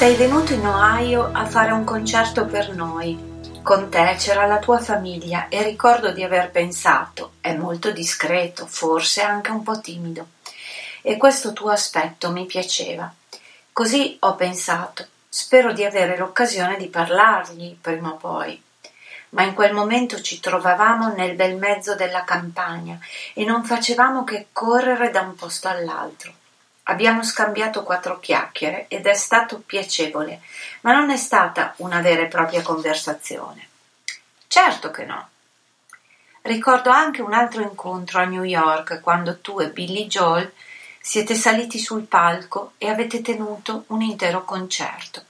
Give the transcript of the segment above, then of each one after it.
Sei venuto in Ohio a fare un concerto per noi. Con te c'era la tua famiglia e ricordo di aver pensato, è molto discreto, forse anche un po' timido. E questo tuo aspetto mi piaceva. Così ho pensato, spero di avere l'occasione di parlargli prima o poi. Ma in quel momento ci trovavamo nel bel mezzo della campagna e non facevamo che correre da un posto all'altro. Abbiamo scambiato quattro chiacchiere ed è stato piacevole, ma non è stata una vera e propria conversazione. Certo che no. Ricordo anche un altro incontro a New York quando tu e Billy Joel siete saliti sul palco e avete tenuto un intero concerto.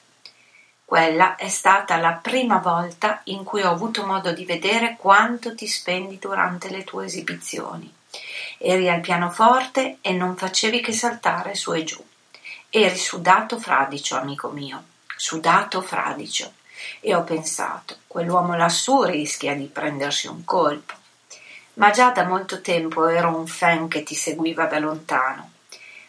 Quella è stata la prima volta in cui ho avuto modo di vedere quanto ti spendi durante le tue esibizioni. Eri al pianoforte e non facevi che saltare su e giù. Eri sudato fradicio, amico mio, sudato fradicio. E ho pensato, quell'uomo lassù rischia di prendersi un colpo. Ma già da molto tempo ero un fan che ti seguiva da lontano.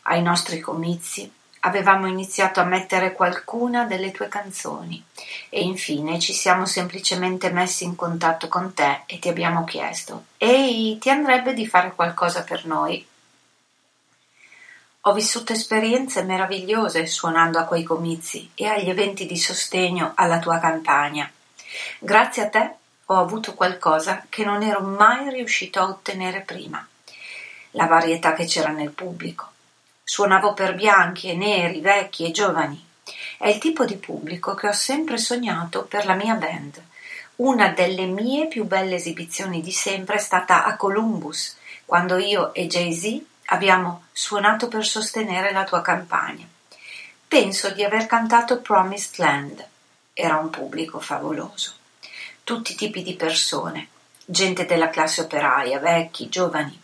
Ai nostri comizi avevamo iniziato a mettere qualcuna delle tue canzoni e infine ci siamo semplicemente messi in contatto con te e ti abbiamo chiesto Ehi, ti andrebbe di fare qualcosa per noi? Ho vissuto esperienze meravigliose suonando a quei comizi e agli eventi di sostegno alla tua campagna. Grazie a te ho avuto qualcosa che non ero mai riuscito a ottenere prima. La varietà che c'era nel pubblico, Suonavo per bianchi e neri, vecchi e giovani. È il tipo di pubblico che ho sempre sognato per la mia band. Una delle mie più belle esibizioni di sempre è stata a Columbus, quando io e Jay-Z abbiamo suonato per sostenere la tua campagna. Penso di aver cantato Promised Land. Era un pubblico favoloso. Tutti i tipi di persone, gente della classe operaia, vecchi, giovani.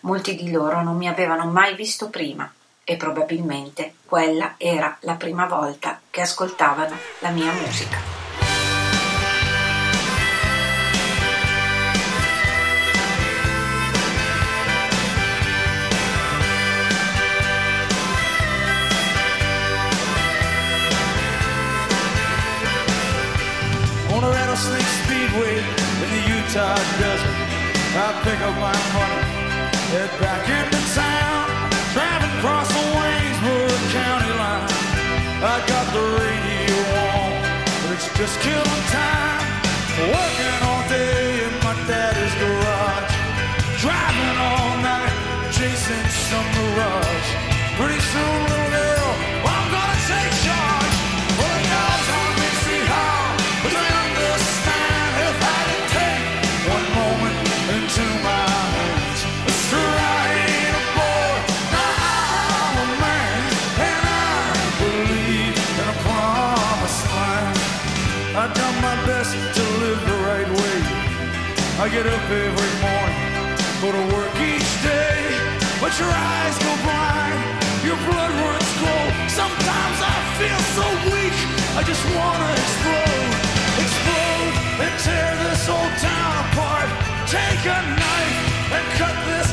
Molti di loro non mi avevano mai visto prima e probabilmente quella era la prima volta che ascoltavano la mia musica. In the I pick up my money, head back into town. Across the Wayneswood County line. I got the radio on, but it's just killing time. Working all day in my daddy's garage. Driving all night, chasing some mirage. Pretty soon, get up every morning, go to work each day, but your eyes go blind, your blood runs cold. Sometimes I feel so weak, I just wanna explode, explode and tear this old town apart. Take a knife and cut this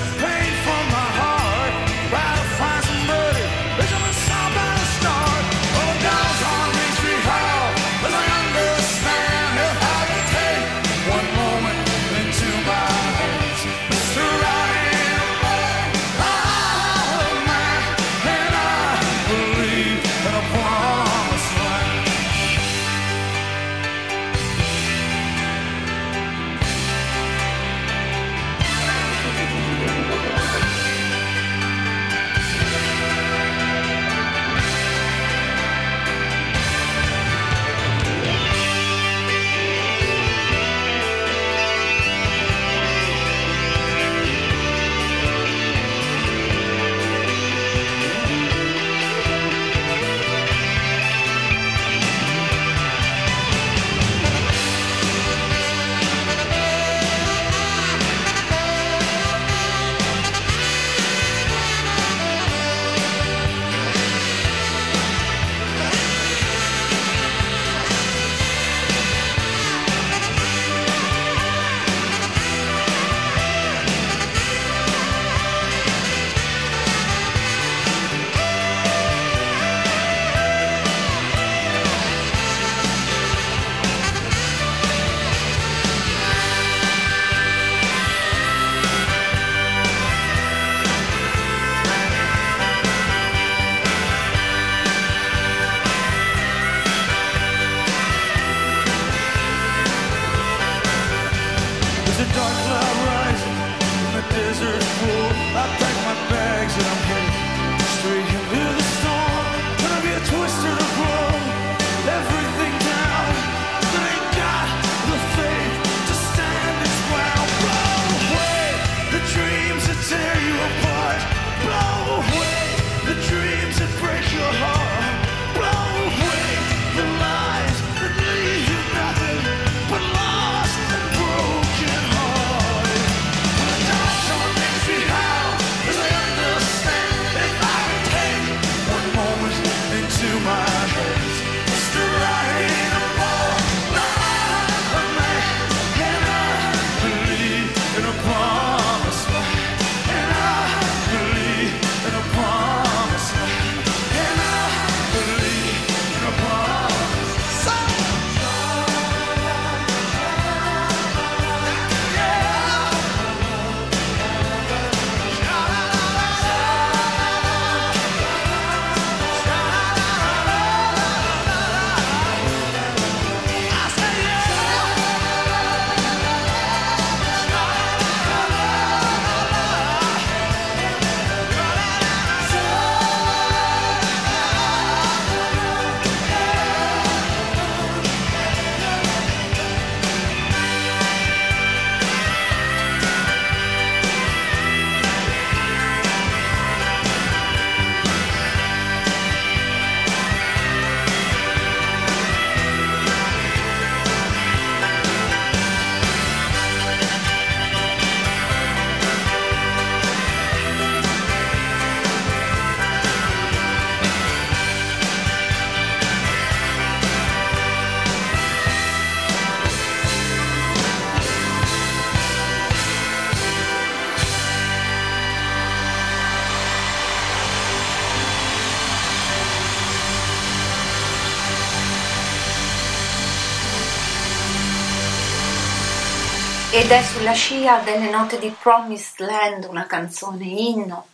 ed è sulla scia delle note di Promised Land, una canzone inno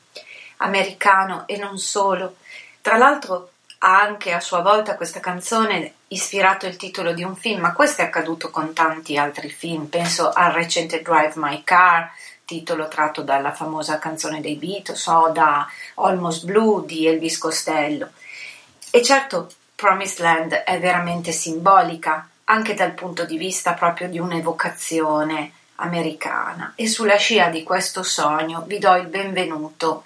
americano e non solo. Tra l'altro ha anche a sua volta questa canzone ispirato il titolo di un film, ma questo è accaduto con tanti altri film. Penso al recente Drive My Car, titolo tratto dalla famosa canzone dei Beatles, o da Almost Blue di Elvis Costello. E certo, Promised Land è veramente simbolica, anche dal punto di vista proprio di un'evocazione americana. E sulla scia di questo sogno vi do il benvenuto,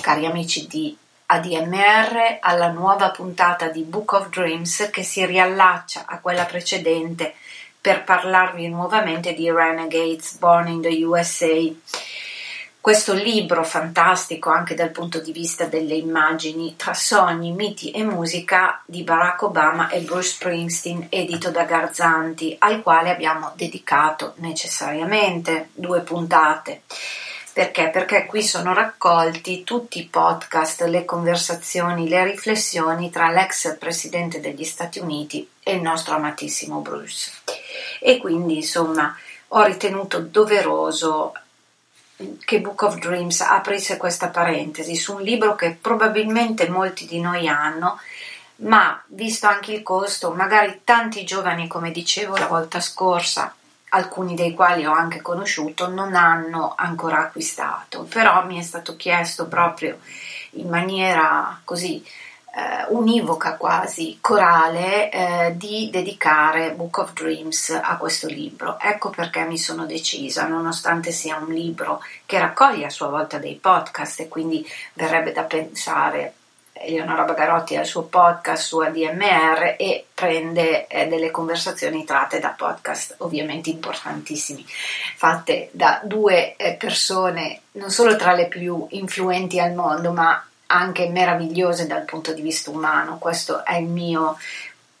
cari amici di ADMR, alla nuova puntata di Book of Dreams che si riallaccia a quella precedente per parlarvi nuovamente di Renegades Born in the USA. Questo libro fantastico anche dal punto di vista delle immagini tra sogni, miti e musica di Barack Obama e Bruce Springsteen, edito da Garzanti, al quale abbiamo dedicato necessariamente due puntate. Perché? Perché qui sono raccolti tutti i podcast, le conversazioni, le riflessioni tra l'ex presidente degli Stati Uniti e il nostro amatissimo Bruce e quindi insomma ho ritenuto doveroso che Book of Dreams aprisse questa parentesi su un libro che probabilmente molti di noi hanno, ma visto anche il costo, magari tanti giovani, come dicevo la volta scorsa, alcuni dei quali ho anche conosciuto, non hanno ancora acquistato, però mi è stato chiesto proprio in maniera così univoca quasi, corale, eh, di dedicare Book of Dreams a questo libro. Ecco perché mi sono decisa, nonostante sia un libro che raccoglie a sua volta dei podcast e quindi verrebbe da pensare Eleonora Bagarotti al suo podcast su ADMR e prende eh, delle conversazioni tratte da podcast ovviamente importantissimi, fatte da due eh, persone non solo tra le più influenti al mondo, ma anche meravigliose dal punto di vista umano, questo è il mio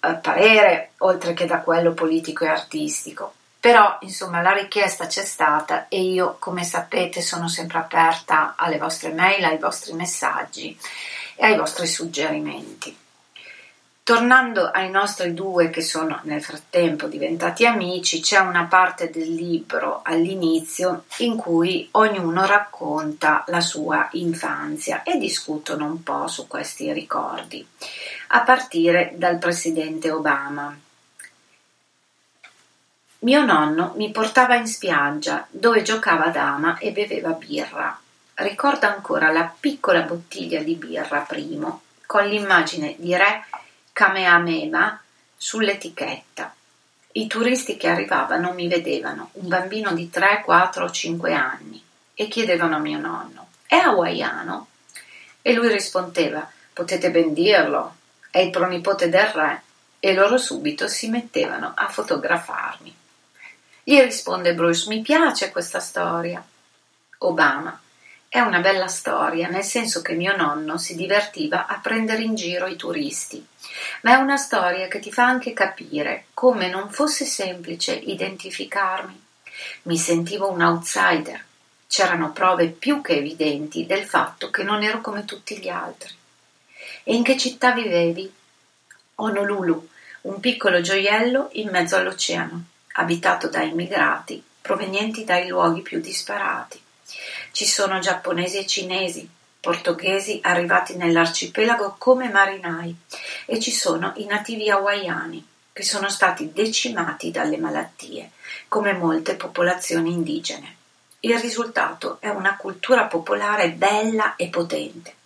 eh, parere, oltre che da quello politico e artistico. Però, insomma, la richiesta c'è stata e io, come sapete, sono sempre aperta alle vostre mail, ai vostri messaggi e ai vostri suggerimenti. Tornando ai nostri due che sono nel frattempo diventati amici, c'è una parte del libro all'inizio in cui ognuno racconta la sua infanzia e discutono un po' su questi ricordi, a partire dal presidente Obama. Mio nonno mi portava in spiaggia dove giocava a dama e beveva birra. Ricordo ancora la piccola bottiglia di birra primo con l'immagine di re Kamehameha sull'etichetta. I turisti che arrivavano mi vedevano, un bambino di 3, 4 o 5 anni, e chiedevano a mio nonno: È hawaiano? E lui rispondeva: Potete ben dirlo, è il pronipote del re, e loro subito si mettevano a fotografarmi. Gli risponde Bruce: Mi piace questa storia. Obama: è una bella storia, nel senso che mio nonno si divertiva a prendere in giro i turisti, ma è una storia che ti fa anche capire come non fosse semplice identificarmi. Mi sentivo un outsider. C'erano prove più che evidenti del fatto che non ero come tutti gli altri. E in che città vivevi? Honolulu, un piccolo gioiello in mezzo all'oceano, abitato da immigrati provenienti dai luoghi più disparati. Ci sono giapponesi e cinesi, portoghesi arrivati nell'arcipelago come marinai e ci sono i nativi hawaiani che sono stati decimati dalle malattie, come molte popolazioni indigene. Il risultato è una cultura popolare bella e potente.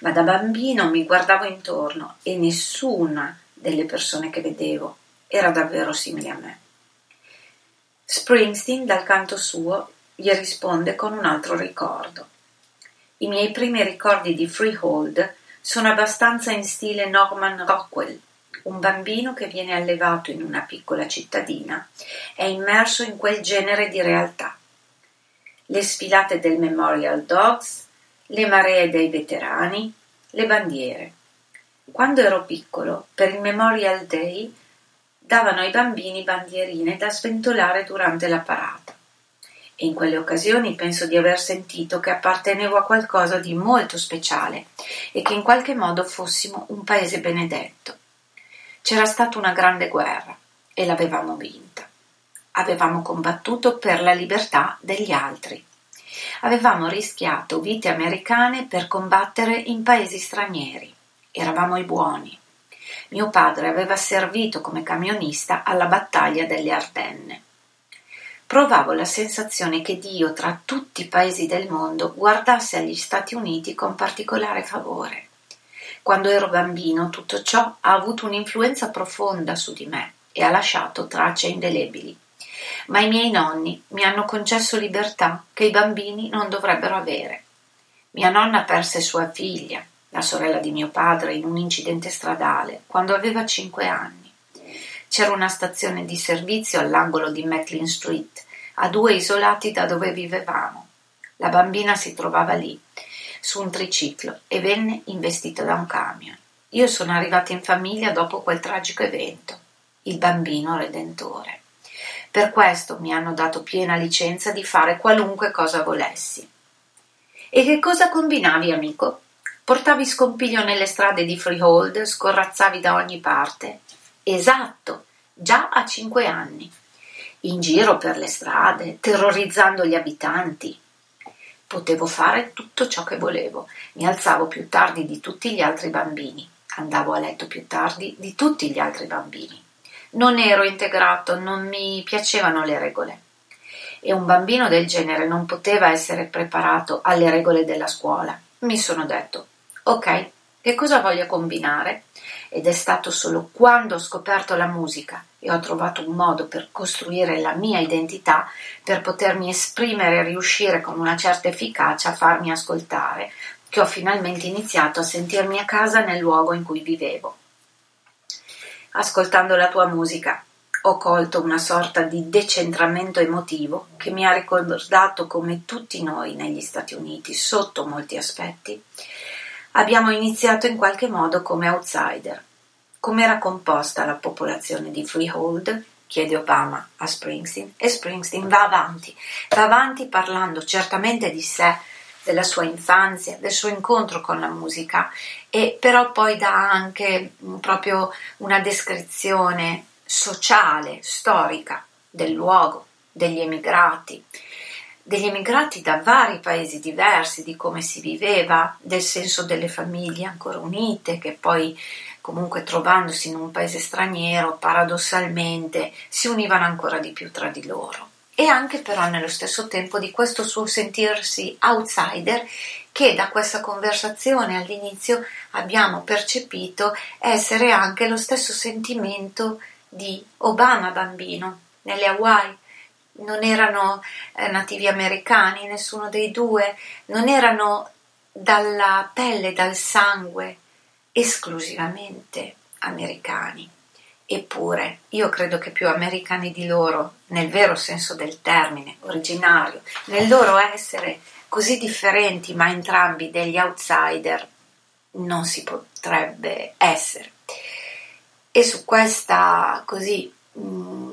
Ma da bambino mi guardavo intorno e nessuna delle persone che vedevo era davvero simile a me. Springsteen, dal canto suo, gli risponde con un altro ricordo. I miei primi ricordi di Freehold sono abbastanza in stile Norman Rockwell, un bambino che viene allevato in una piccola cittadina è immerso in quel genere di realtà. Le sfilate del Memorial Dogs, le maree dei veterani, le bandiere. Quando ero piccolo, per il Memorial Day, davano ai bambini bandierine da sventolare durante la parata e in quelle occasioni penso di aver sentito che appartenevo a qualcosa di molto speciale e che in qualche modo fossimo un paese benedetto. C'era stata una grande guerra e l'avevamo vinta. Avevamo combattuto per la libertà degli altri. Avevamo rischiato vite americane per combattere in paesi stranieri. Eravamo i buoni. Mio padre aveva servito come camionista alla battaglia delle Ardenne. Provavo la sensazione che Dio tra tutti i paesi del mondo guardasse agli Stati Uniti con particolare favore. Quando ero bambino tutto ciò ha avuto un'influenza profonda su di me e ha lasciato tracce indelebili. Ma i miei nonni mi hanno concesso libertà che i bambini non dovrebbero avere. Mia nonna perse sua figlia, la sorella di mio padre, in un incidente stradale, quando aveva cinque anni. C'era una stazione di servizio all'angolo di Maclean Street, a due isolati da dove vivevamo. La bambina si trovava lì, su un triciclo, e venne investita da un camion. Io sono arrivata in famiglia dopo quel tragico evento, il bambino redentore. Per questo mi hanno dato piena licenza di fare qualunque cosa volessi. E che cosa combinavi, amico? Portavi scompiglio nelle strade di Freehold, scorrazzavi da ogni parte. Esatto, già a cinque anni. In giro per le strade, terrorizzando gli abitanti. Potevo fare tutto ciò che volevo. Mi alzavo più tardi di tutti gli altri bambini. Andavo a letto più tardi di tutti gli altri bambini. Non ero integrato, non mi piacevano le regole. E un bambino del genere non poteva essere preparato alle regole della scuola. Mi sono detto, ok, che cosa voglio combinare? Ed è stato solo quando ho scoperto la musica e ho trovato un modo per costruire la mia identità, per potermi esprimere e riuscire con una certa efficacia a farmi ascoltare, che ho finalmente iniziato a sentirmi a casa nel luogo in cui vivevo. Ascoltando la tua musica ho colto una sorta di decentramento emotivo che mi ha ricordato come tutti noi negli Stati Uniti, sotto molti aspetti, abbiamo iniziato in qualche modo come outsider. Com'era composta la popolazione di Freehold? chiede Obama a Springsteen e Springsteen va avanti, va avanti parlando certamente di sé, della sua infanzia, del suo incontro con la musica e però poi dà anche proprio una descrizione sociale, storica del luogo, degli emigrati, degli emigrati da vari paesi diversi, di come si viveva, del senso delle famiglie ancora unite, che poi comunque trovandosi in un paese straniero, paradossalmente si univano ancora di più tra di loro. E anche però nello stesso tempo di questo suo sentirsi outsider che da questa conversazione all'inizio abbiamo percepito essere anche lo stesso sentimento di Obama bambino nelle Hawaii non erano eh, nativi americani, nessuno dei due, non erano dalla pelle, dal sangue, esclusivamente americani. Eppure io credo che più americani di loro, nel vero senso del termine, originario, nel loro essere così differenti ma entrambi degli outsider, non si potrebbe essere. E su questa così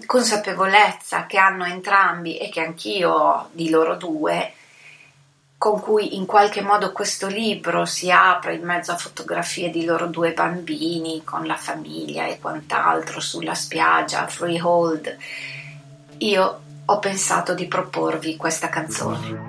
consapevolezza che hanno entrambi e che anch'io ho di loro due, con cui in qualche modo questo libro si apre in mezzo a fotografie di loro due bambini con la famiglia e quant'altro sulla spiaggia, freehold, io ho pensato di proporvi questa canzone.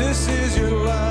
This is your life.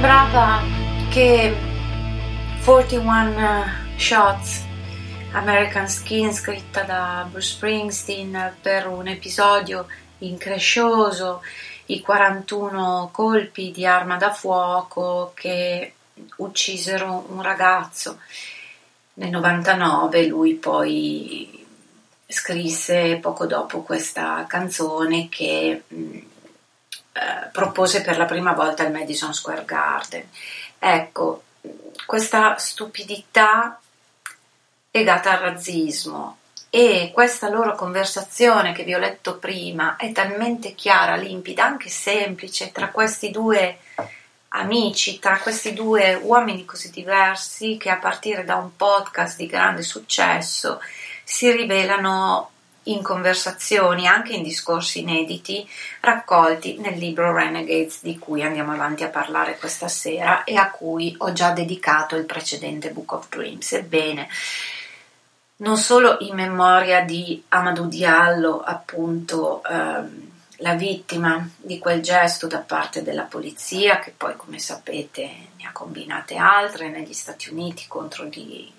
Sembrava che 41 Shots American Skin scritta da Bruce Springsteen per un episodio increscioso, i 41 colpi di arma da fuoco che uccisero un ragazzo. Nel 99 lui poi scrisse poco dopo questa canzone che mm, eh, propose per la prima volta al Madison Square Garden. Ecco, questa stupidità legata al razzismo e questa loro conversazione che vi ho letto prima è talmente chiara, limpida, anche semplice tra questi due amici, tra questi due uomini così diversi che a partire da un podcast di grande successo si rivelano in conversazioni, anche in discorsi inediti, raccolti nel libro Renegades di cui andiamo avanti a parlare questa sera e a cui ho già dedicato il precedente Book of Dreams. Ebbene, non solo in memoria di Amadou Diallo, appunto ehm, la vittima di quel gesto da parte della polizia, che poi come sapete ne ha combinate altre negli Stati Uniti contro gli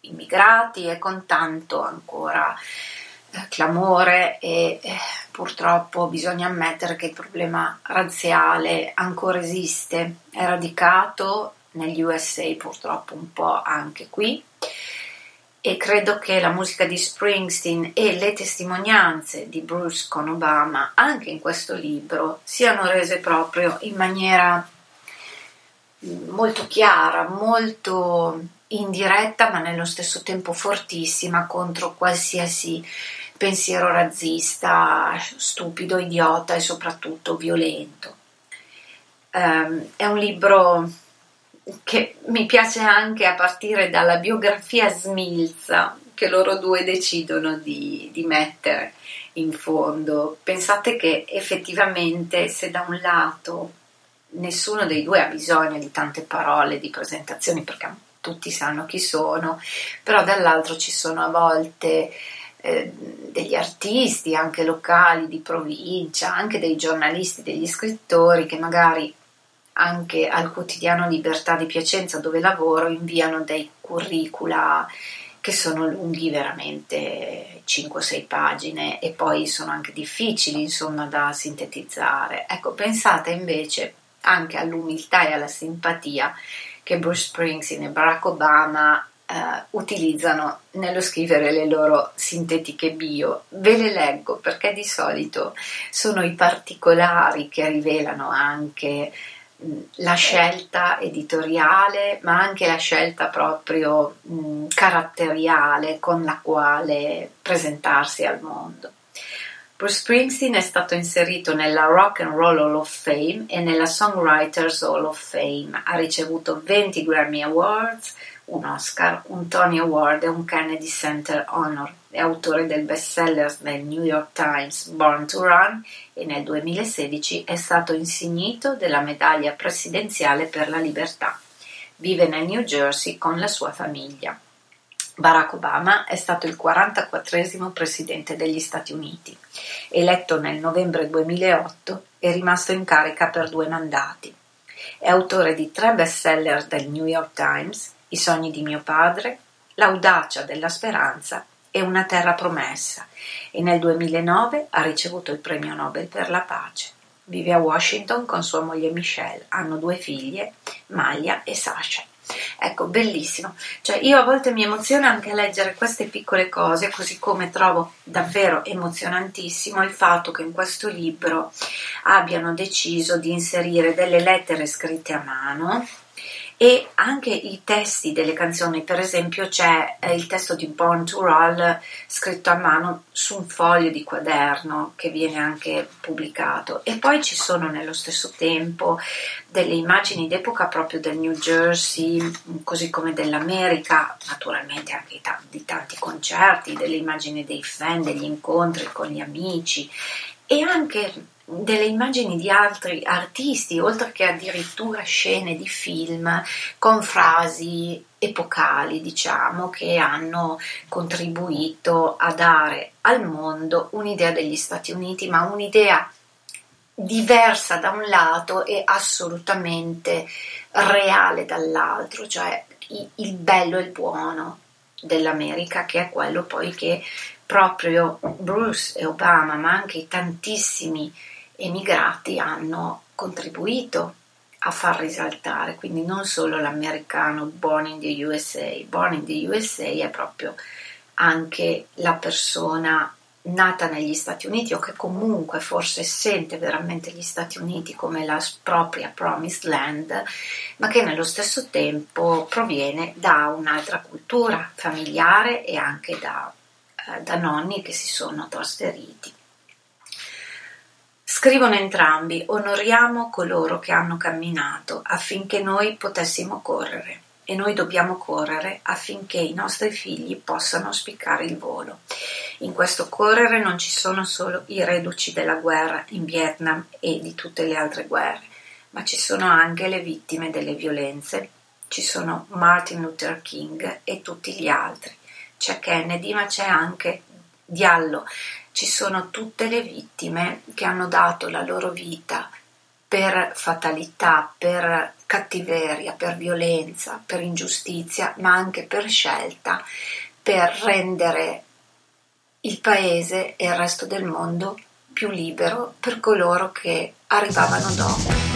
immigrati e con tanto ancora clamore e eh, purtroppo bisogna ammettere che il problema razziale ancora esiste, è radicato negli USA purtroppo un po' anche qui. E credo che la musica di Springsteen e le testimonianze di Bruce con Obama anche in questo libro siano rese proprio in maniera mm, molto chiara, molto indiretta ma nello stesso tempo fortissima contro qualsiasi pensiero razzista, stupido, idiota e soprattutto violento. Um, è un libro che mi piace anche a partire dalla biografia smilza che loro due decidono di, di mettere in fondo. Pensate che effettivamente se da un lato nessuno dei due ha bisogno di tante parole, di presentazioni, perché tutti sanno chi sono, però dall'altro ci sono a volte eh, degli artisti, anche locali, di provincia, anche dei giornalisti, degli scrittori che magari anche al quotidiano Libertà di Piacenza dove lavoro inviano dei curricula che sono lunghi veramente 5-6 pagine e poi sono anche difficili insomma da sintetizzare. Ecco, pensate invece anche all'umiltà e alla simpatia che Bruce Springsteen e Barack Obama eh, utilizzano nello scrivere le loro sintetiche bio. Ve le leggo perché di solito sono i particolari che rivelano anche la scelta editoriale, ma anche la scelta proprio mh, caratteriale con la quale presentarsi al mondo. Bruce Springsteen è stato inserito nella Rock and Roll Hall of Fame e nella Songwriters Hall of Fame. Ha ricevuto 20 Grammy Awards, un Oscar, un Tony Award e un Kennedy Center Honor. È autore del bestseller del New York Times Born to Run e nel 2016 è stato insignito della medaglia presidenziale per la libertà. Vive nel New Jersey con la sua famiglia. Barack Obama è stato il 44 presidente degli Stati Uniti. Eletto nel novembre 2008, è rimasto in carica per due mandati. È autore di tre bestseller del New York Times, i sogni di mio padre, L'audacia della speranza e Una terra promessa e nel 2009 ha ricevuto il premio Nobel per la pace. Vive a Washington con sua moglie Michelle, hanno due figlie, Maglia e Sasha. Ecco, bellissimo. Cioè, io a volte mi emoziono anche a leggere queste piccole cose, così come trovo davvero emozionantissimo il fatto che in questo libro abbiano deciso di inserire delle lettere scritte a mano e anche i testi delle canzoni, per esempio c'è eh, il testo di Born to Roll scritto a mano su un foglio di quaderno che viene anche pubblicato. E poi ci sono nello stesso tempo delle immagini d'epoca proprio del New Jersey, così come dell'America, naturalmente anche di tanti concerti, delle immagini dei fan, degli incontri con gli amici. E anche delle immagini di altri artisti, oltre che addirittura scene di film con frasi epocali, diciamo, che hanno contribuito a dare al mondo un'idea degli Stati Uniti, ma un'idea diversa da un lato e assolutamente reale dall'altro, cioè il bello e il buono dell'America, che è quello poi che proprio Bruce e Obama, ma anche tantissimi emigrati hanno contribuito a far risaltare, quindi non solo l'americano born in the USA, born in the USA è proprio anche la persona nata negli Stati Uniti o che comunque forse sente veramente gli Stati Uniti come la propria promised land, ma che nello stesso tempo proviene da un'altra cultura familiare e anche da, eh, da nonni che si sono trasferiti. Scrivono entrambi, onoriamo coloro che hanno camminato affinché noi potessimo correre e noi dobbiamo correre affinché i nostri figli possano spiccare il volo. In questo correre non ci sono solo i reduci della guerra in Vietnam e di tutte le altre guerre, ma ci sono anche le vittime delle violenze. Ci sono Martin Luther King e tutti gli altri. C'è Kennedy, ma c'è anche Diallo. Ci sono tutte le vittime che hanno dato la loro vita per fatalità, per cattiveria, per violenza, per ingiustizia, ma anche per scelta, per rendere il paese e il resto del mondo più libero per coloro che arrivavano dopo.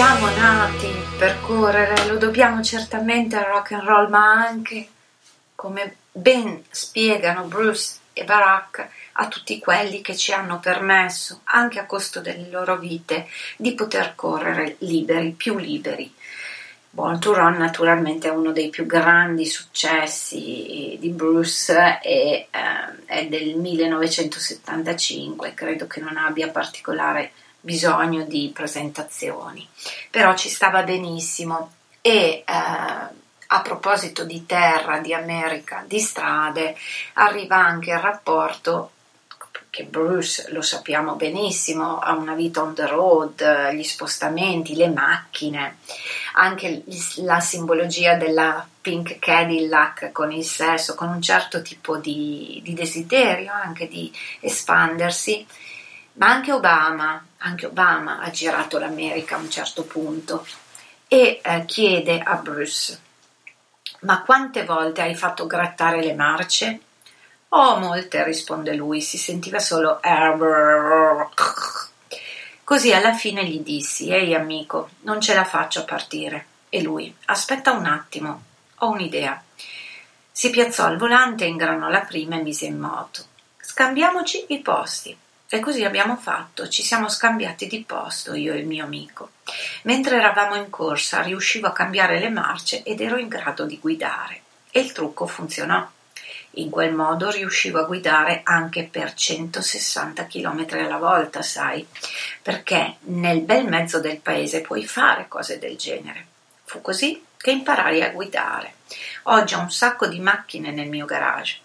Siamo nati per correre lo dobbiamo certamente al rock and roll, ma anche, come ben spiegano Bruce e Barack, a tutti quelli che ci hanno permesso, anche a costo delle loro vite, di poter correre liberi, più liberi. Born to Run naturalmente è uno dei più grandi successi di Bruce e eh, è del 1975, credo che non abbia particolare bisogno di presentazioni, però ci stava benissimo. E eh, a proposito di terra, di America, di strade, arriva anche il rapporto che Bruce lo sappiamo benissimo, ha una vita on the road, gli spostamenti, le macchine, anche la simbologia della pink Cadillac con il sesso, con un certo tipo di, di desiderio anche di espandersi, ma anche Obama, anche Obama ha girato l'America a un certo punto e eh, chiede a Bruce, ma quante volte hai fatto grattare le marce? Oh, molte, risponde lui, si sentiva solo Così alla fine gli dissi, ehi amico, non ce la faccio a partire. E lui, aspetta un attimo, ho un'idea. Si piazzò al volante, ingranò la prima e mise in moto. Scambiamoci i posti. E così abbiamo fatto, ci siamo scambiati di posto, io e il mio amico. Mentre eravamo in corsa riuscivo a cambiare le marce ed ero in grado di guidare. E il trucco funzionò. In quel modo riuscivo a guidare anche per 160 km alla volta, sai, perché nel bel mezzo del paese puoi fare cose del genere. Fu così che imparai a guidare. Oggi ho un sacco di macchine nel mio garage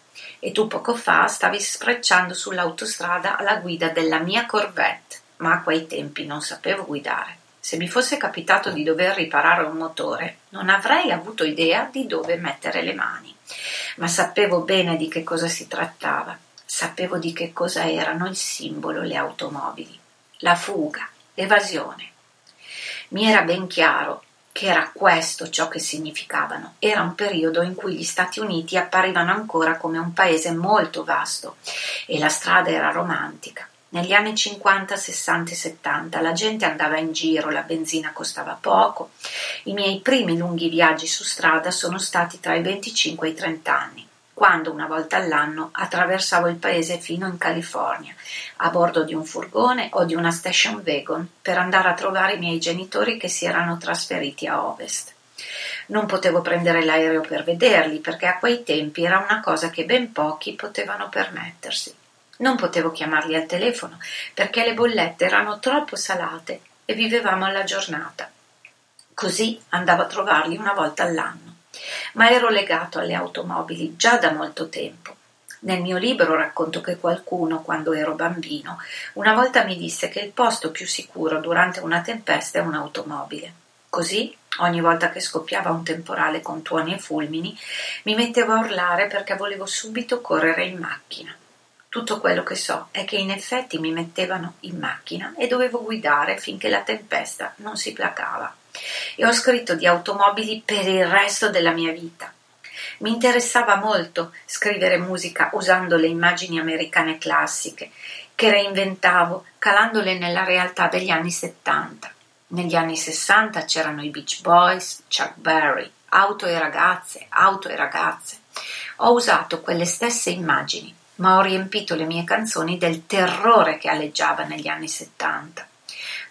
e tu poco fa stavi sfrecciando sull'autostrada alla guida della mia Corvette, ma a quei tempi non sapevo guidare. Se mi fosse capitato di dover riparare un motore, non avrei avuto idea di dove mettere le mani ma sapevo bene di che cosa si trattava, sapevo di che cosa erano il simbolo le automobili, la fuga, l'evasione. Mi era ben chiaro che era questo ciò che significavano. Era un periodo in cui gli Stati Uniti apparivano ancora come un paese molto vasto e la strada era romantica. Negli anni 50, 60 e 70 la gente andava in giro, la benzina costava poco. I miei primi lunghi viaggi su strada sono stati tra i 25 e i 30 anni, quando una volta all'anno attraversavo il paese fino in California, a bordo di un furgone o di una station wagon per andare a trovare i miei genitori che si erano trasferiti a ovest. Non potevo prendere l'aereo per vederli perché a quei tempi era una cosa che ben pochi potevano permettersi. Non potevo chiamarli al telefono perché le bollette erano troppo salate e vivevamo alla giornata. Così andavo a trovarli una volta all'anno. Ma ero legato alle automobili già da molto tempo. Nel mio libro racconto che qualcuno, quando ero bambino, una volta mi disse che il posto più sicuro durante una tempesta è un'automobile. Così, ogni volta che scoppiava un temporale con tuoni e fulmini, mi mettevo a urlare perché volevo subito correre in macchina. Tutto quello che so è che in effetti mi mettevano in macchina e dovevo guidare finché la tempesta non si placava. E ho scritto di automobili per il resto della mia vita. Mi interessava molto scrivere musica usando le immagini americane classiche, che reinventavo calandole nella realtà degli anni 70. Negli anni 60 c'erano i Beach Boys, Chuck Berry, auto e ragazze, auto e ragazze. Ho usato quelle stesse immagini ma ho riempito le mie canzoni del terrore che aleggiava negli anni settanta.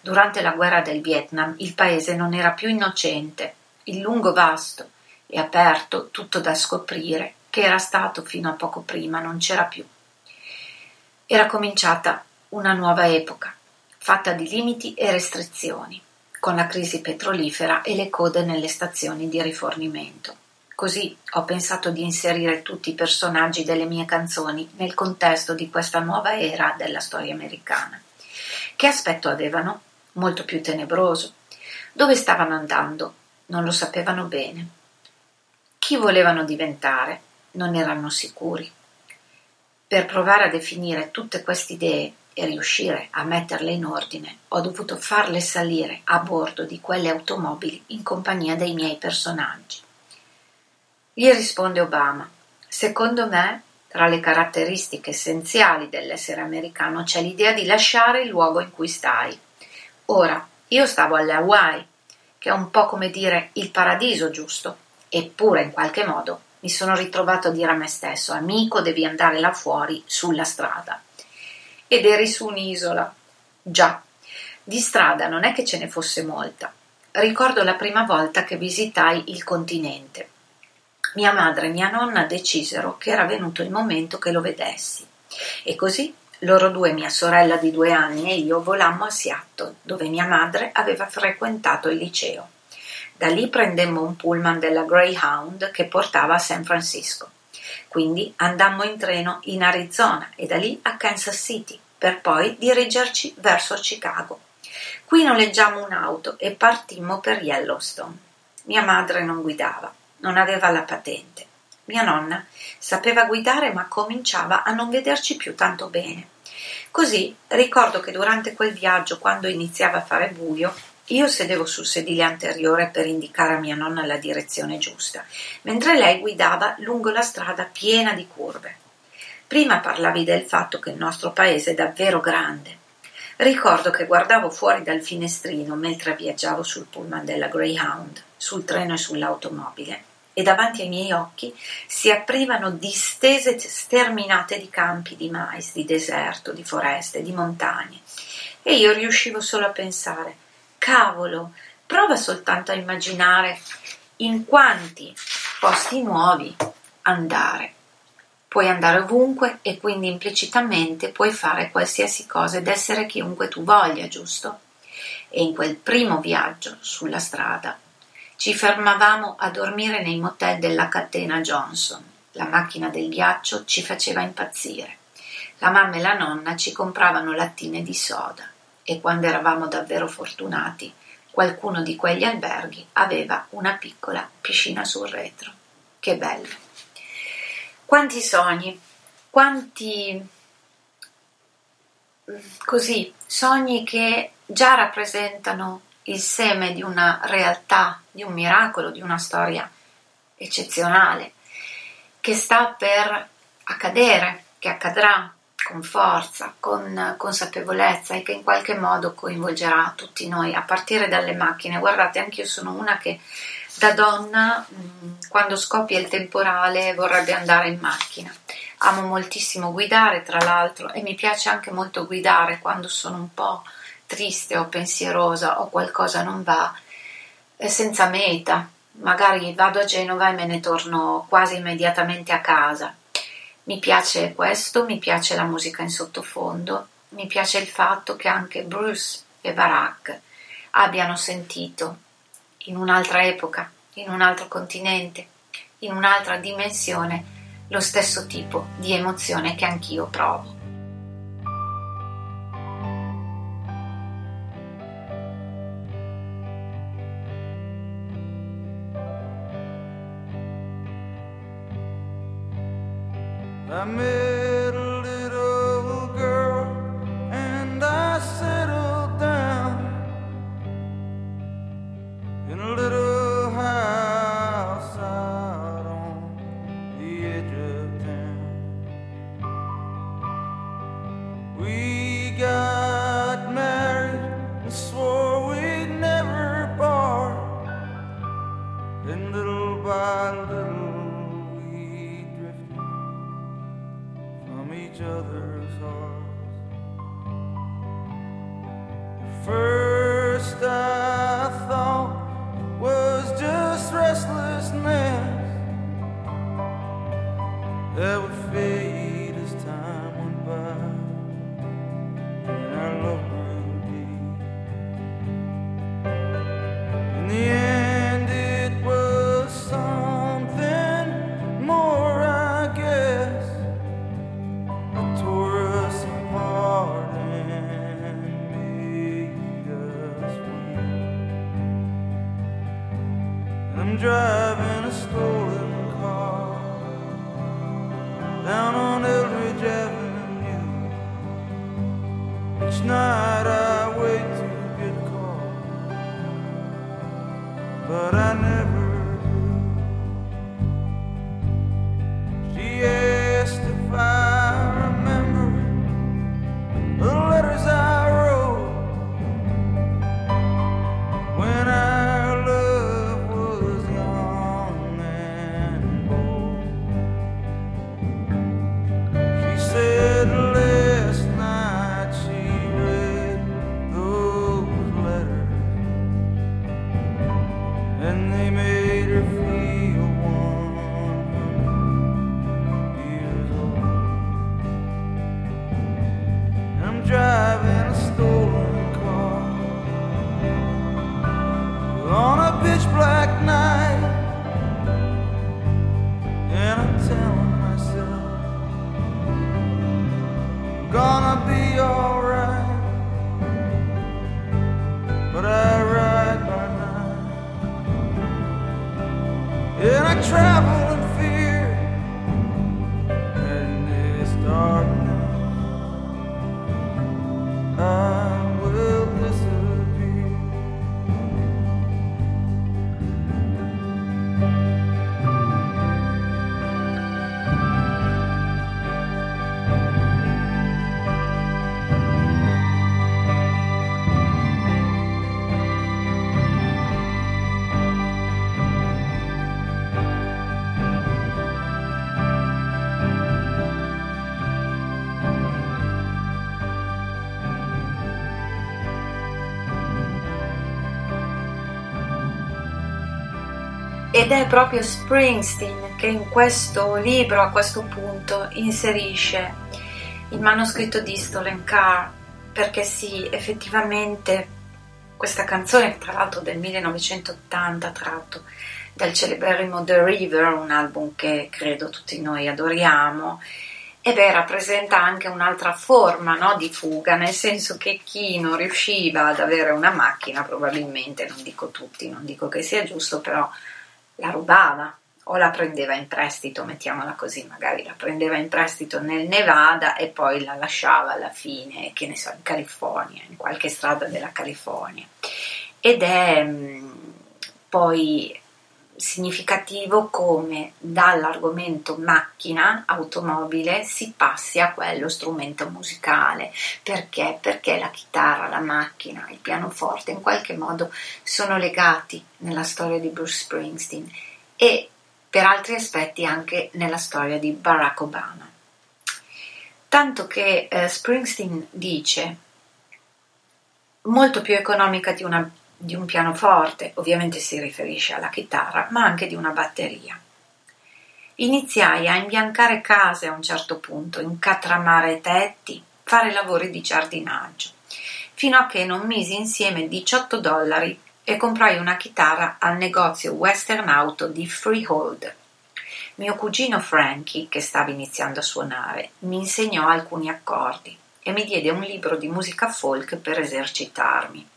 Durante la guerra del Vietnam il paese non era più innocente, il lungo vasto e aperto, tutto da scoprire, che era stato fino a poco prima, non c'era più. Era cominciata una nuova epoca, fatta di limiti e restrizioni, con la crisi petrolifera e le code nelle stazioni di rifornimento. Così ho pensato di inserire tutti i personaggi delle mie canzoni nel contesto di questa nuova era della storia americana. Che aspetto avevano? Molto più tenebroso. Dove stavano andando? Non lo sapevano bene. Chi volevano diventare? Non erano sicuri. Per provare a definire tutte queste idee e riuscire a metterle in ordine, ho dovuto farle salire a bordo di quelle automobili in compagnia dei miei personaggi. Gli risponde Obama: Secondo me, tra le caratteristiche essenziali dell'essere americano c'è l'idea di lasciare il luogo in cui stai. Ora, Io stavo alle Hawaii, che è un po' come dire il paradiso, giusto? Eppure, in qualche modo, mi sono ritrovato a dire a me stesso, amico, devi andare là fuori, sulla strada. Ed eri su un'isola. Già, di strada non è che ce ne fosse molta. Ricordo la prima volta che visitai il continente. Mia madre e mia nonna decisero che era venuto il momento che lo vedessi. E così loro due, mia sorella di due anni e io, volammo a Seattle, dove mia madre aveva frequentato il liceo. Da lì prendemmo un pullman della Greyhound che portava a San Francisco. Quindi andammo in treno in Arizona e da lì a Kansas City, per poi dirigerci verso Chicago. Qui noleggiammo un'auto e partimmo per Yellowstone. Mia madre non guidava, non aveva la patente. Mia nonna sapeva guidare ma cominciava a non vederci più tanto bene. Così ricordo che durante quel viaggio, quando iniziava a fare buio, io sedevo sul sedile anteriore per indicare a mia nonna la direzione giusta, mentre lei guidava lungo la strada piena di curve. Prima parlavi del fatto che il nostro paese è davvero grande. Ricordo che guardavo fuori dal finestrino mentre viaggiavo sul pullman della Greyhound, sul treno e sull'automobile, e davanti ai miei occhi si aprivano distese sterminate di campi di mais, di deserto, di foreste, di montagne, e io riuscivo solo a pensare Cavolo, prova soltanto a immaginare in quanti posti nuovi andare. Puoi andare ovunque e quindi implicitamente puoi fare qualsiasi cosa ed essere chiunque tu voglia, giusto? E in quel primo viaggio sulla strada ci fermavamo a dormire nei motel della catena Johnson. La macchina del ghiaccio ci faceva impazzire. La mamma e la nonna ci compravano lattine di soda e quando eravamo davvero fortunati, qualcuno di quegli alberghi aveva una piccola piscina sul retro. Che bello! Quanti sogni, quanti così sogni che già rappresentano il seme di una realtà, di un miracolo, di una storia eccezionale, che sta per accadere, che accadrà, con forza, con consapevolezza e che in qualche modo coinvolgerà tutti noi, a partire dalle macchine. Guardate, anche io sono una che da donna, mm, quando scoppia il temporale, vorrebbe andare in macchina. Amo moltissimo guidare, tra l'altro, e mi piace anche molto guidare quando sono un po' triste o pensierosa o qualcosa non va, senza meta. Magari vado a Genova e me ne torno quasi immediatamente a casa mi piace questo, mi piace la musica in sottofondo, mi piace il fatto che anche Bruce e Barack abbiano sentito in un'altra epoca, in un altro continente, in un'altra dimensione, lo stesso tipo di emozione che anch'io provo. I met Ed è proprio Springsteen che in questo libro, a questo punto, inserisce il manoscritto di Stolen Car, perché sì, effettivamente questa canzone, tra l'altro del 1980, tratto dal celeberrimo The River, un album che credo tutti noi adoriamo, e beh, rappresenta anche un'altra forma no, di fuga, nel senso che chi non riusciva ad avere una macchina, probabilmente, non dico tutti, non dico che sia giusto, però la rubava o la prendeva in prestito, mettiamola così, magari la prendeva in prestito nel Nevada e poi la lasciava alla fine, che ne so, in California, in qualche strada della California. Ed è mm, poi significativo come dall'argomento macchina, automobile, si passi a quello strumento musicale. Perché? Perché la chitarra, la macchina, il pianoforte in qualche modo sono legati nella storia di Bruce Springsteen e per altri aspetti anche nella storia di Barack Obama. Tanto che eh, Springsteen dice molto più economica di una di un pianoforte, ovviamente si riferisce alla chitarra, ma anche di una batteria. Iniziai a imbiancare case a un certo punto, incatramare tetti, fare lavori di giardinaggio, fino a che non misi insieme 18 dollari e comprai una chitarra al negozio Western Auto di Freehold. Mio cugino Frankie, che stava iniziando a suonare, mi insegnò alcuni accordi e mi diede un libro di musica folk per esercitarmi.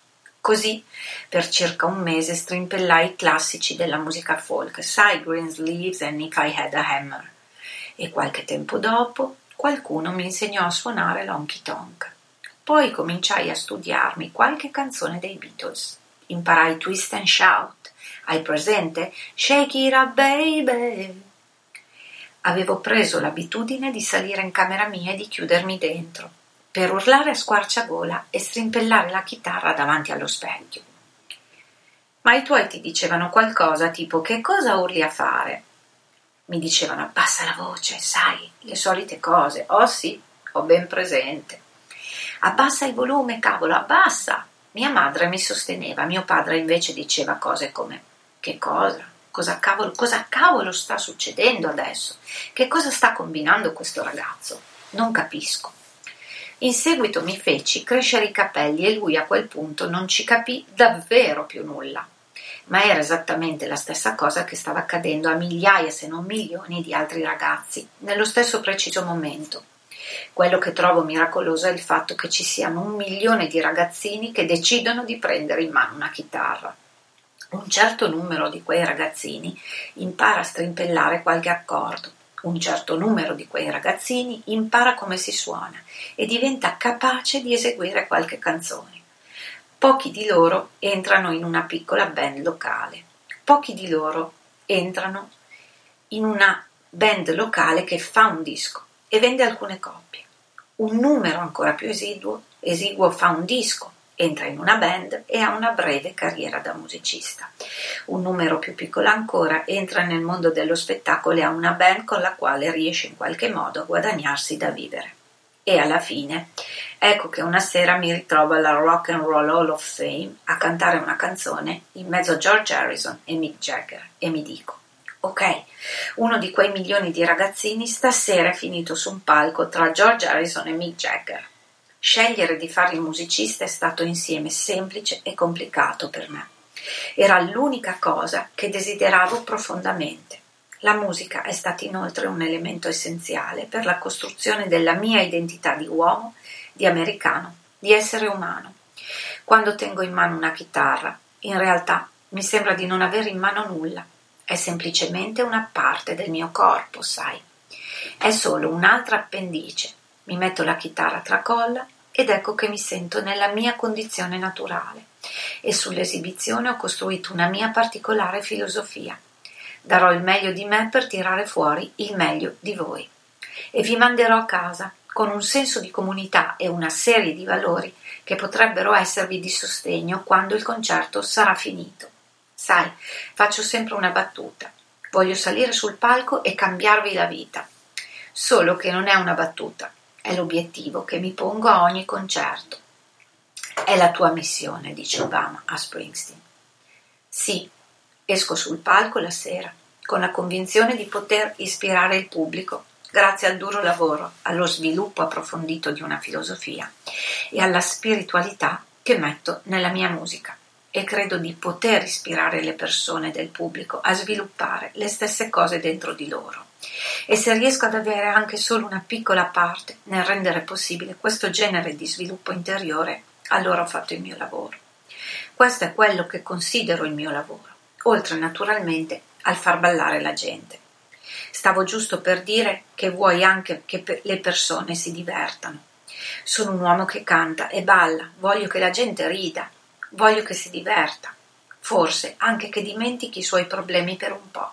Così, per circa un mese, strimpellai i classici della musica folk, sai Greensleeves and If I Had a Hammer. E qualche tempo dopo, qualcuno mi insegnò a suonare l'honky tonk. Poi cominciai a studiarmi qualche canzone dei Beatles. Imparai Twist and Shout. Hai presente? Shake it up, baby. Avevo preso l'abitudine di salire in camera mia e di chiudermi dentro per urlare a squarciagola e strimpellare la chitarra davanti allo specchio. Ma i tuoi ti dicevano qualcosa tipo che cosa urli a fare? Mi dicevano abbassa la voce, sai, le solite cose. Oh sì, ho ben presente. Abbassa il volume, cavolo, abbassa. Mia madre mi sosteneva, mio padre invece diceva cose come che cosa? Cosa cavolo, cosa cavolo sta succedendo adesso? Che cosa sta combinando questo ragazzo? Non capisco. In seguito mi feci crescere i capelli e lui a quel punto non ci capì davvero più nulla. Ma era esattamente la stessa cosa che stava accadendo a migliaia, se non milioni, di altri ragazzi, nello stesso preciso momento. Quello che trovo miracoloso è il fatto che ci siano un milione di ragazzini che decidono di prendere in mano una chitarra. Un certo numero di quei ragazzini impara a strimpellare qualche accordo, un certo numero di quei ragazzini impara come si suona e diventa capace di eseguire qualche canzone. Pochi di loro entrano in una piccola band locale, pochi di loro entrano in una band locale che fa un disco e vende alcune copie. Un numero ancora più esiguo, esiguo fa un disco entra in una band e ha una breve carriera da musicista. Un numero più piccolo ancora entra nel mondo dello spettacolo e ha una band con la quale riesce in qualche modo a guadagnarsi da vivere. E alla fine, ecco che una sera mi ritrovo alla Rock and Roll Hall of Fame a cantare una canzone in mezzo a George Harrison e Mick Jagger e mi dico Ok, uno di quei milioni di ragazzini stasera è finito su un palco tra George Harrison e Mick Jagger. Scegliere di fare il musicista è stato insieme semplice e complicato per me. Era l'unica cosa che desideravo profondamente. La musica è stata inoltre un elemento essenziale per la costruzione della mia identità di uomo, di americano, di essere umano. Quando tengo in mano una chitarra, in realtà mi sembra di non avere in mano nulla. È semplicemente una parte del mio corpo, sai. È solo un'altra appendice mi metto la chitarra tra colla ed ecco che mi sento nella mia condizione naturale. E sull'esibizione ho costruito una mia particolare filosofia. Darò il meglio di me per tirare fuori il meglio di voi. E vi manderò a casa con un senso di comunità e una serie di valori che potrebbero esservi di sostegno quando il concerto sarà finito. Sai, faccio sempre una battuta. Voglio salire sul palco e cambiarvi la vita. Solo che non è una battuta, è l'obiettivo che mi pongo a ogni concerto. È la tua missione, dice Obama a Springsteen. Sì, Esco sul palco la sera con la convinzione di poter ispirare il pubblico grazie al duro lavoro, allo sviluppo approfondito di una filosofia e alla spiritualità che metto nella mia musica e credo di poter ispirare le persone del pubblico a sviluppare le stesse cose dentro di loro. E se riesco ad avere anche solo una piccola parte nel rendere possibile questo genere di sviluppo interiore, allora ho fatto il mio lavoro. Questo è quello che considero il mio lavoro, oltre naturalmente al far ballare la gente. Stavo giusto per dire che vuoi anche che le persone si divertano. Sono un uomo che canta e balla, voglio che la gente rida, voglio che si diverta, forse anche che dimentichi i suoi problemi per un po'.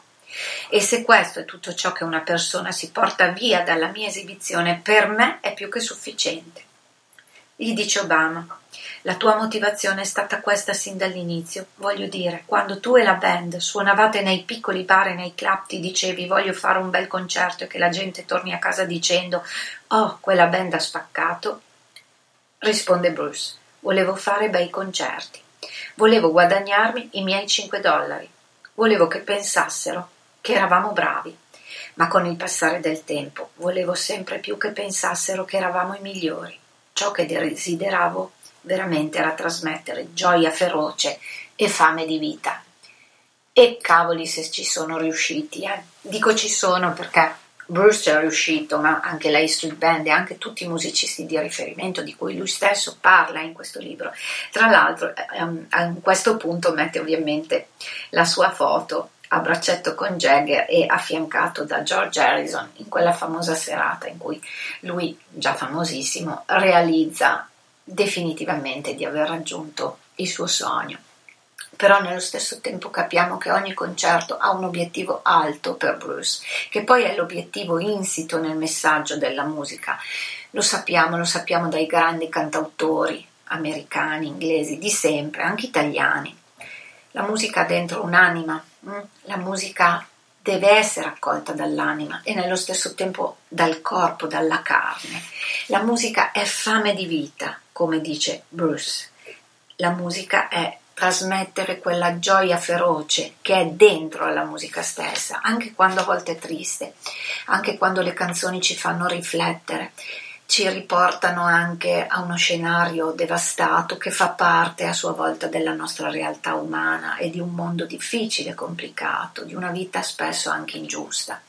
E se questo è tutto ciò che una persona si porta via dalla mia esibizione, per me è più che sufficiente. Gli dice Obama, la tua motivazione è stata questa sin dall'inizio. Voglio dire, quando tu e la band suonavate nei piccoli bar e nei club ti dicevi voglio fare un bel concerto e che la gente torni a casa dicendo oh, quella band ha spaccato. Risponde Bruce, volevo fare bei concerti. Volevo guadagnarmi i miei 5 dollari. Volevo che pensassero che eravamo bravi. Ma con il passare del tempo volevo sempre più che pensassero che eravamo i migliori. Ciò che desideravo veramente era trasmettere gioia feroce e fame di vita. E cavoli se ci sono riusciti, eh. Dico ci sono perché Bruce è riuscito, ma anche la Street Band e anche tutti i musicisti di riferimento di cui lui stesso parla in questo libro. Tra l'altro, ehm, a questo punto mette ovviamente la sua foto a braccetto con Jagger e affiancato da George Harrison in quella famosa serata in cui lui, già famosissimo, realizza definitivamente di aver raggiunto il suo sogno. Però nello stesso tempo capiamo che ogni concerto ha un obiettivo alto per Bruce, che poi è l'obiettivo insito nel messaggio della musica. Lo sappiamo, lo sappiamo dai grandi cantautori americani, inglesi, di sempre, anche italiani. La musica ha dentro un'anima? La musica deve essere accolta dall'anima e nello stesso tempo dal corpo, dalla carne. La musica è fame di vita, come dice Bruce. La musica è trasmettere quella gioia feroce che è dentro alla musica stessa, anche quando a volte è triste, anche quando le canzoni ci fanno riflettere ci riportano anche a uno scenario devastato che fa parte a sua volta della nostra realtà umana e di un mondo difficile, complicato, di una vita spesso anche ingiusta.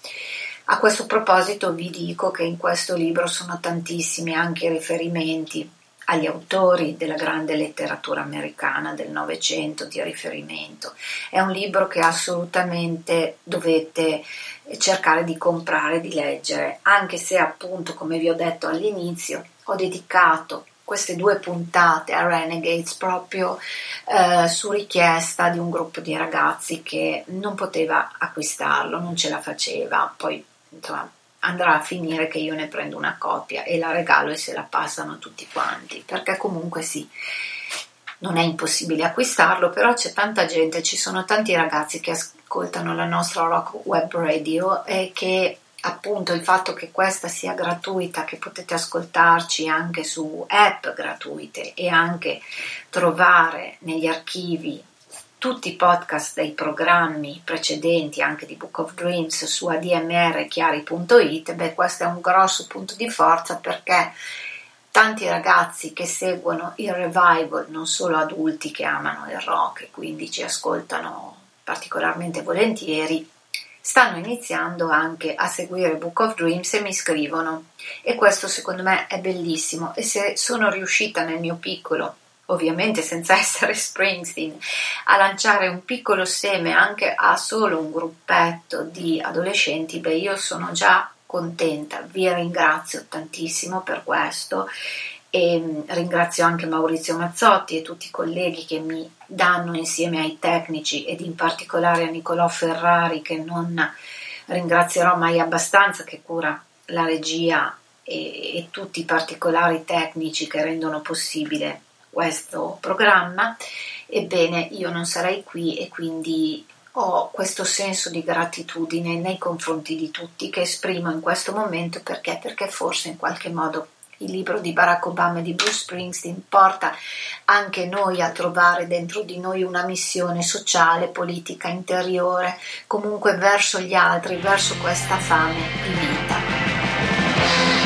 A questo proposito vi dico che in questo libro sono tantissimi anche i riferimenti agli autori della grande letteratura americana del Novecento di riferimento. È un libro che assolutamente dovete cercare di comprare, di leggere, anche se appunto, come vi ho detto all'inizio, ho dedicato queste due puntate a Renegades proprio eh, su richiesta di un gruppo di ragazzi che non poteva acquistarlo, non ce la faceva, poi insomma andrà a finire che io ne prendo una copia e la regalo e se la passano tutti quanti, perché comunque sì, non è impossibile acquistarlo, però c'è tanta gente, ci sono tanti ragazzi che ascoltano la nostra rock web radio e che appunto il fatto che questa sia gratuita, che potete ascoltarci anche su app gratuite e anche trovare negli archivi tutti i podcast dei programmi precedenti, anche di Book of Dreams, su admrchiari.it, beh, questo è un grosso punto di forza perché tanti ragazzi che seguono il revival, non solo adulti che amano il rock e quindi ci ascoltano particolarmente volentieri, stanno iniziando anche a seguire Book of Dreams e mi scrivono. E questo secondo me è bellissimo. E se sono riuscita nel mio piccolo ovviamente senza essere Springsteen, a lanciare un piccolo seme anche a solo un gruppetto di adolescenti, beh io sono già contenta, vi ringrazio tantissimo per questo e mm, ringrazio anche Maurizio Mazzotti e tutti i colleghi che mi danno insieme ai tecnici ed in particolare a Nicolò Ferrari che non ringrazierò mai abbastanza che cura la regia e, e tutti i particolari tecnici che rendono possibile questo programma, ebbene io non sarei qui e quindi ho questo senso di gratitudine nei confronti di tutti che esprimo in questo momento perché? Perché forse in qualche modo il libro di Barack Obama e di Bruce Springsteen porta anche noi a trovare dentro di noi una missione sociale, politica, interiore, comunque verso gli altri, verso questa fame di vita.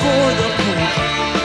for the poor.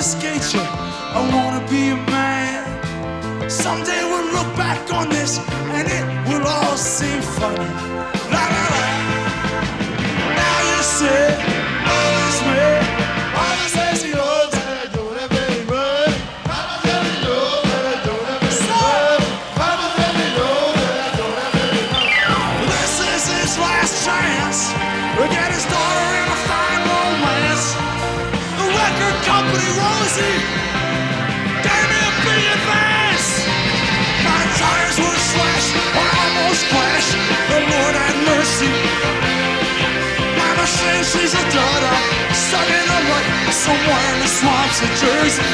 Confiscate you. I wanna be a man. Someday we'll look back on this and it will all seem funny. La la la. Now you say, all this way, she's a daughter, stuck in a rut somewhere in the swamps of Jersey.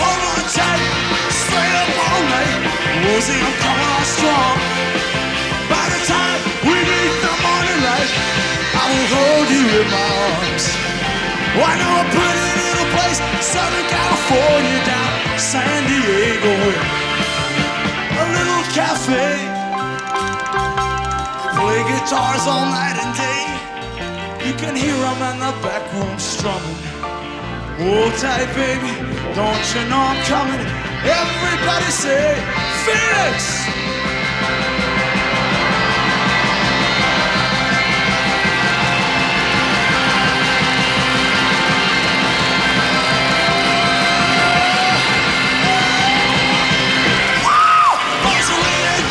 Hold on tight, stay up all night. Rosie, I'm coming on strong. By the time we meet the morning light, I will hold you in my arms. I know a pretty little place, Southern California, down San Diego way. A little cafe. Play guitars all night and day. You can hear them in the back room strumming. Hold tight, baby. Don't you know I'm coming? Everybody say, Phoenix!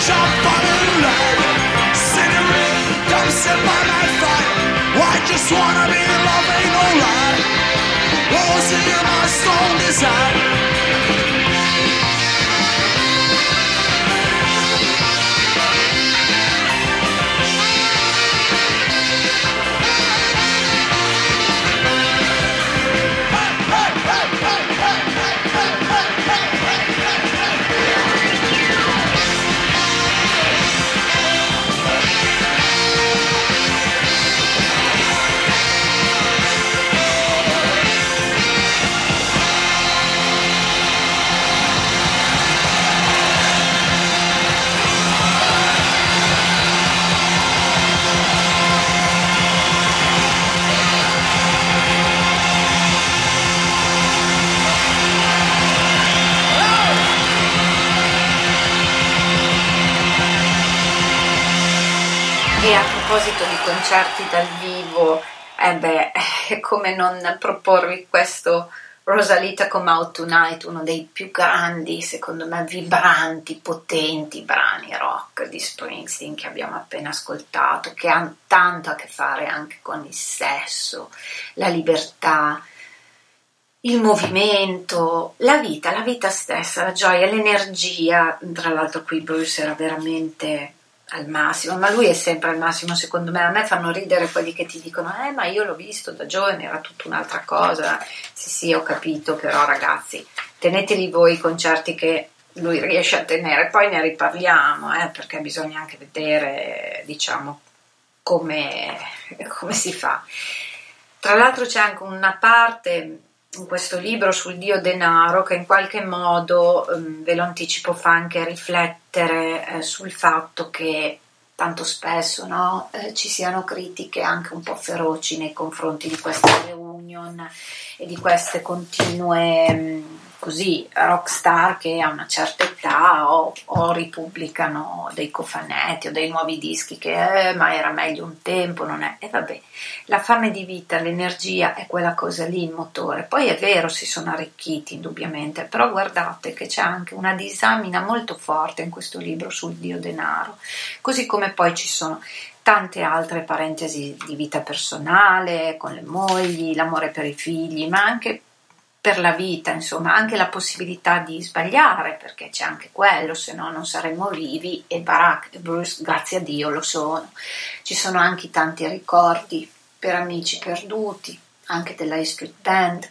Jump on a line. Cinnamon, come sit by my fire. Just wanna be in love, ain't no lie. You're my strong desire. Proposito di concerti dal vivo, eh beh, come non proporvi questo Rosalita Come Out Tonight, uno dei più grandi, secondo me, vibranti, potenti brani rock di Springsteen che abbiamo appena ascoltato, che hanno tanto a che fare anche con il sesso, la libertà, il movimento, la vita, la vita stessa, la gioia, l'energia. Tra l'altro qui Bruce era veramente al massimo, ma lui è sempre al massimo secondo me. A me fanno ridere quelli che ti dicono, eh ma io l'ho visto da giovane, era tutta un'altra cosa. Sì sì, ho capito, però ragazzi, teneteli voi i concerti che lui riesce a tenere, poi ne riparliamo, eh, perché bisogna anche vedere, diciamo, come, come si fa. Tra l'altro c'è anche una parte questo libro sul dio denaro che in qualche modo, ehm, ve lo anticipo, fa anche riflettere eh, sul fatto che tanto spesso no, eh, ci siano critiche anche un po' feroci nei confronti di queste reunion e di queste continue mh, così rockstar che a una certa età o, o ripubblicano dei cofanetti o dei nuovi dischi che eh, ma era meglio un tempo, non è? E vabbè, la fame di vita, l'energia è quella cosa lì, il motore. Poi è vero, si sono arricchiti indubbiamente, però guardate che c'è anche una disamina molto forte in questo libro sul dio denaro, così come poi ci sono tante altre parentesi di vita personale, con le mogli, l'amore per i figli, ma anche per la vita, insomma, anche la possibilità di sbagliare, perché c'è anche quello, se no non saremmo vivi e Barack e Bruce, grazie a Dio, lo sono. Ci sono anche tanti ricordi per amici perduti, anche della E Street Band.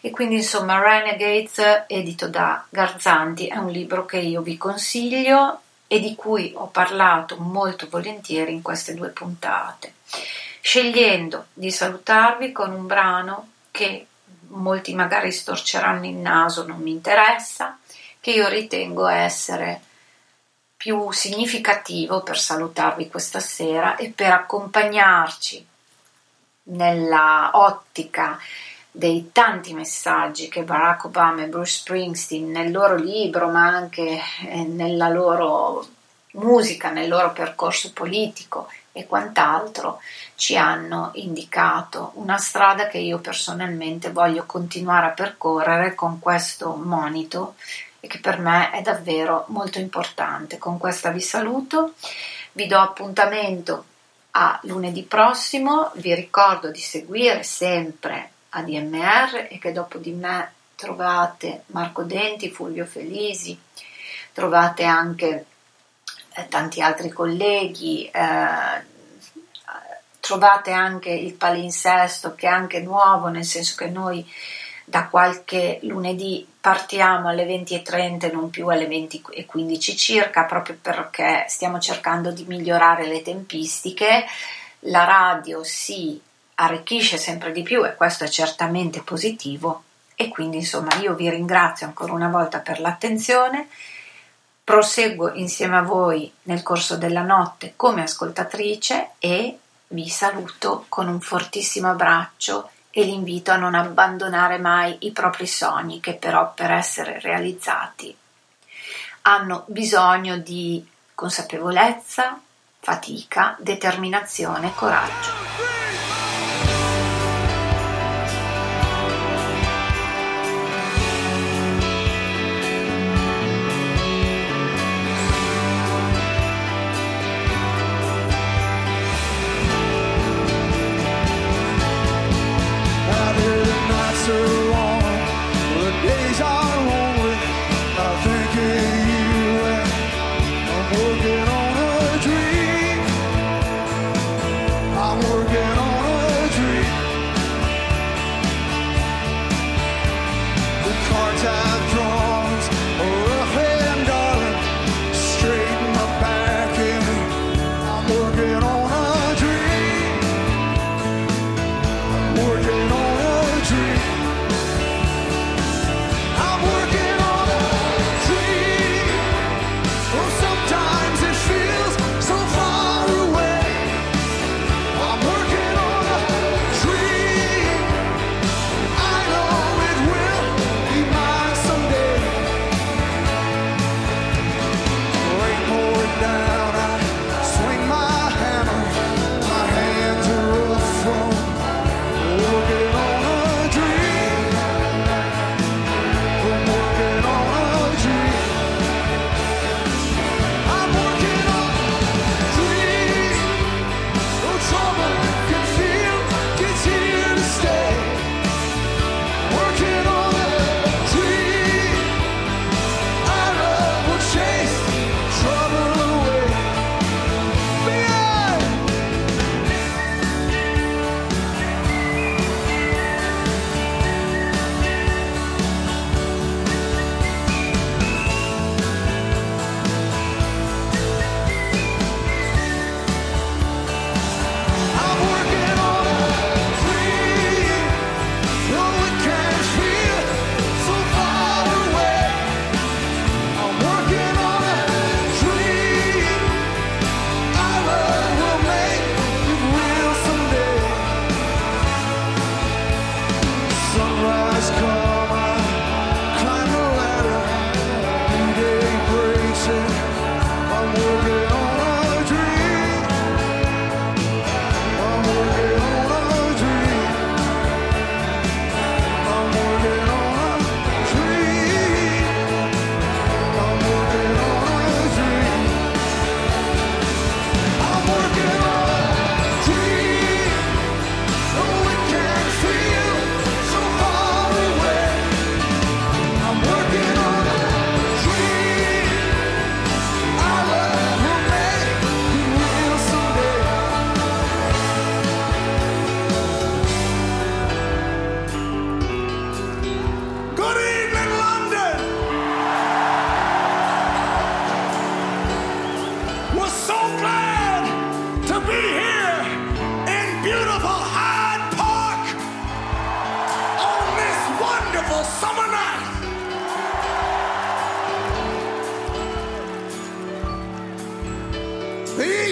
E quindi insomma Renegades, edito da Garzanti, è un libro che io vi consiglio e di cui ho parlato molto volentieri in queste due puntate, scegliendo di salutarvi con un brano che molti magari storceranno il naso, non mi interessa, che io ritengo essere più significativo per salutarvi questa sera e per accompagnarci nella ottica dei tanti messaggi che Barack Obama e Bruce Springsteen nel loro libro, ma anche eh, nella loro musica, nel loro percorso politico e quant'altro, ci hanno indicato una strada che io personalmente voglio continuare a percorrere con questo monito e che per me è davvero molto importante. Con questa vi saluto, vi do appuntamento a lunedì prossimo, vi ricordo di seguire sempre ADMR e che dopo di me trovate Marco Denti, Fulvio Felisi, trovate anche tanti altri colleghi, eh, trovate anche il palinsesto che è anche nuovo, nel senso che noi da qualche lunedì partiamo alle 20.30 e non più alle 20.15 circa, proprio perché stiamo cercando di migliorare le tempistiche. La radio si arricchisce sempre di più e questo è certamente positivo e quindi insomma io vi ringrazio ancora una volta per l'attenzione. Proseguo insieme a voi nel corso della notte come ascoltatrice e vi saluto con un fortissimo abbraccio e l'invito a non abbandonare mai i propri sogni che però per essere realizzati hanno bisogno di consapevolezza, fatica, determinazione e coraggio.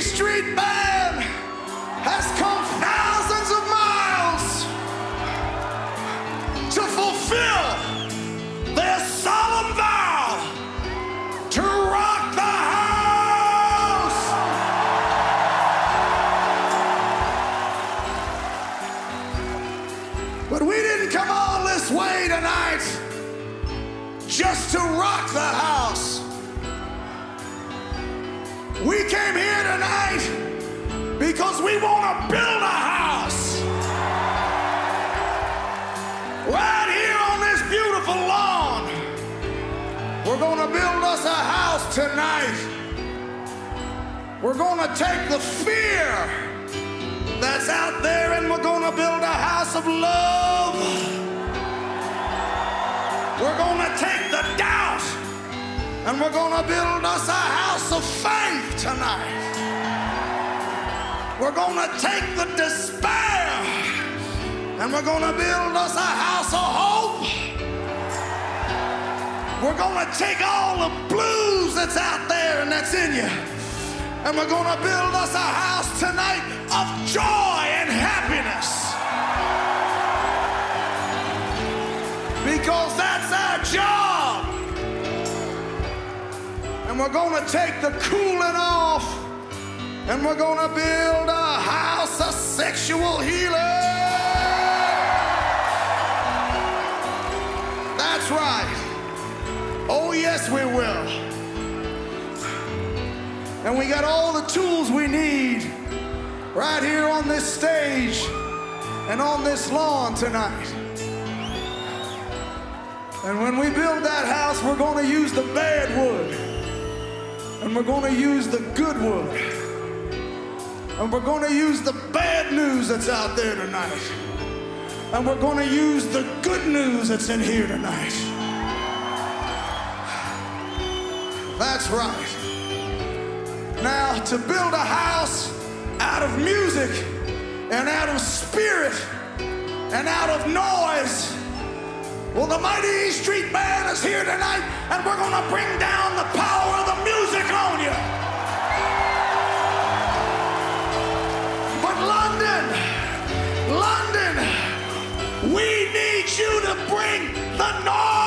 Street Band! Because we want to build a house. Right here on this beautiful lawn. We're going to build us a house tonight. We're going to take the fear that's out there and we're going to build a house of love. We're going to take the doubt and we're going to build us a house of faith tonight. We're going to take the despair and we're going to build us a house of hope. We're going to take all the blues that's out there and that's in you. And we're going to build us a house tonight of joy and happiness. Because that's our job. And we're going to take the cooling off. And we're to build a house of sexual healing. That's right. Oh, yes, we will. And we got all the tools we need right here on this stage and on this lawn tonight. And when we build that house, we're going to use the bad wood. And we're going to use the good wood. And we're going to use the bad news that's out there tonight. And we're going to use the good news that's in here tonight. That's right. Now, to build a house out of music and out of spirit and out of noise, well, the Mighty East Street Band is here tonight, and we're going to bring down the power of the music on you. We need you to bring the noise.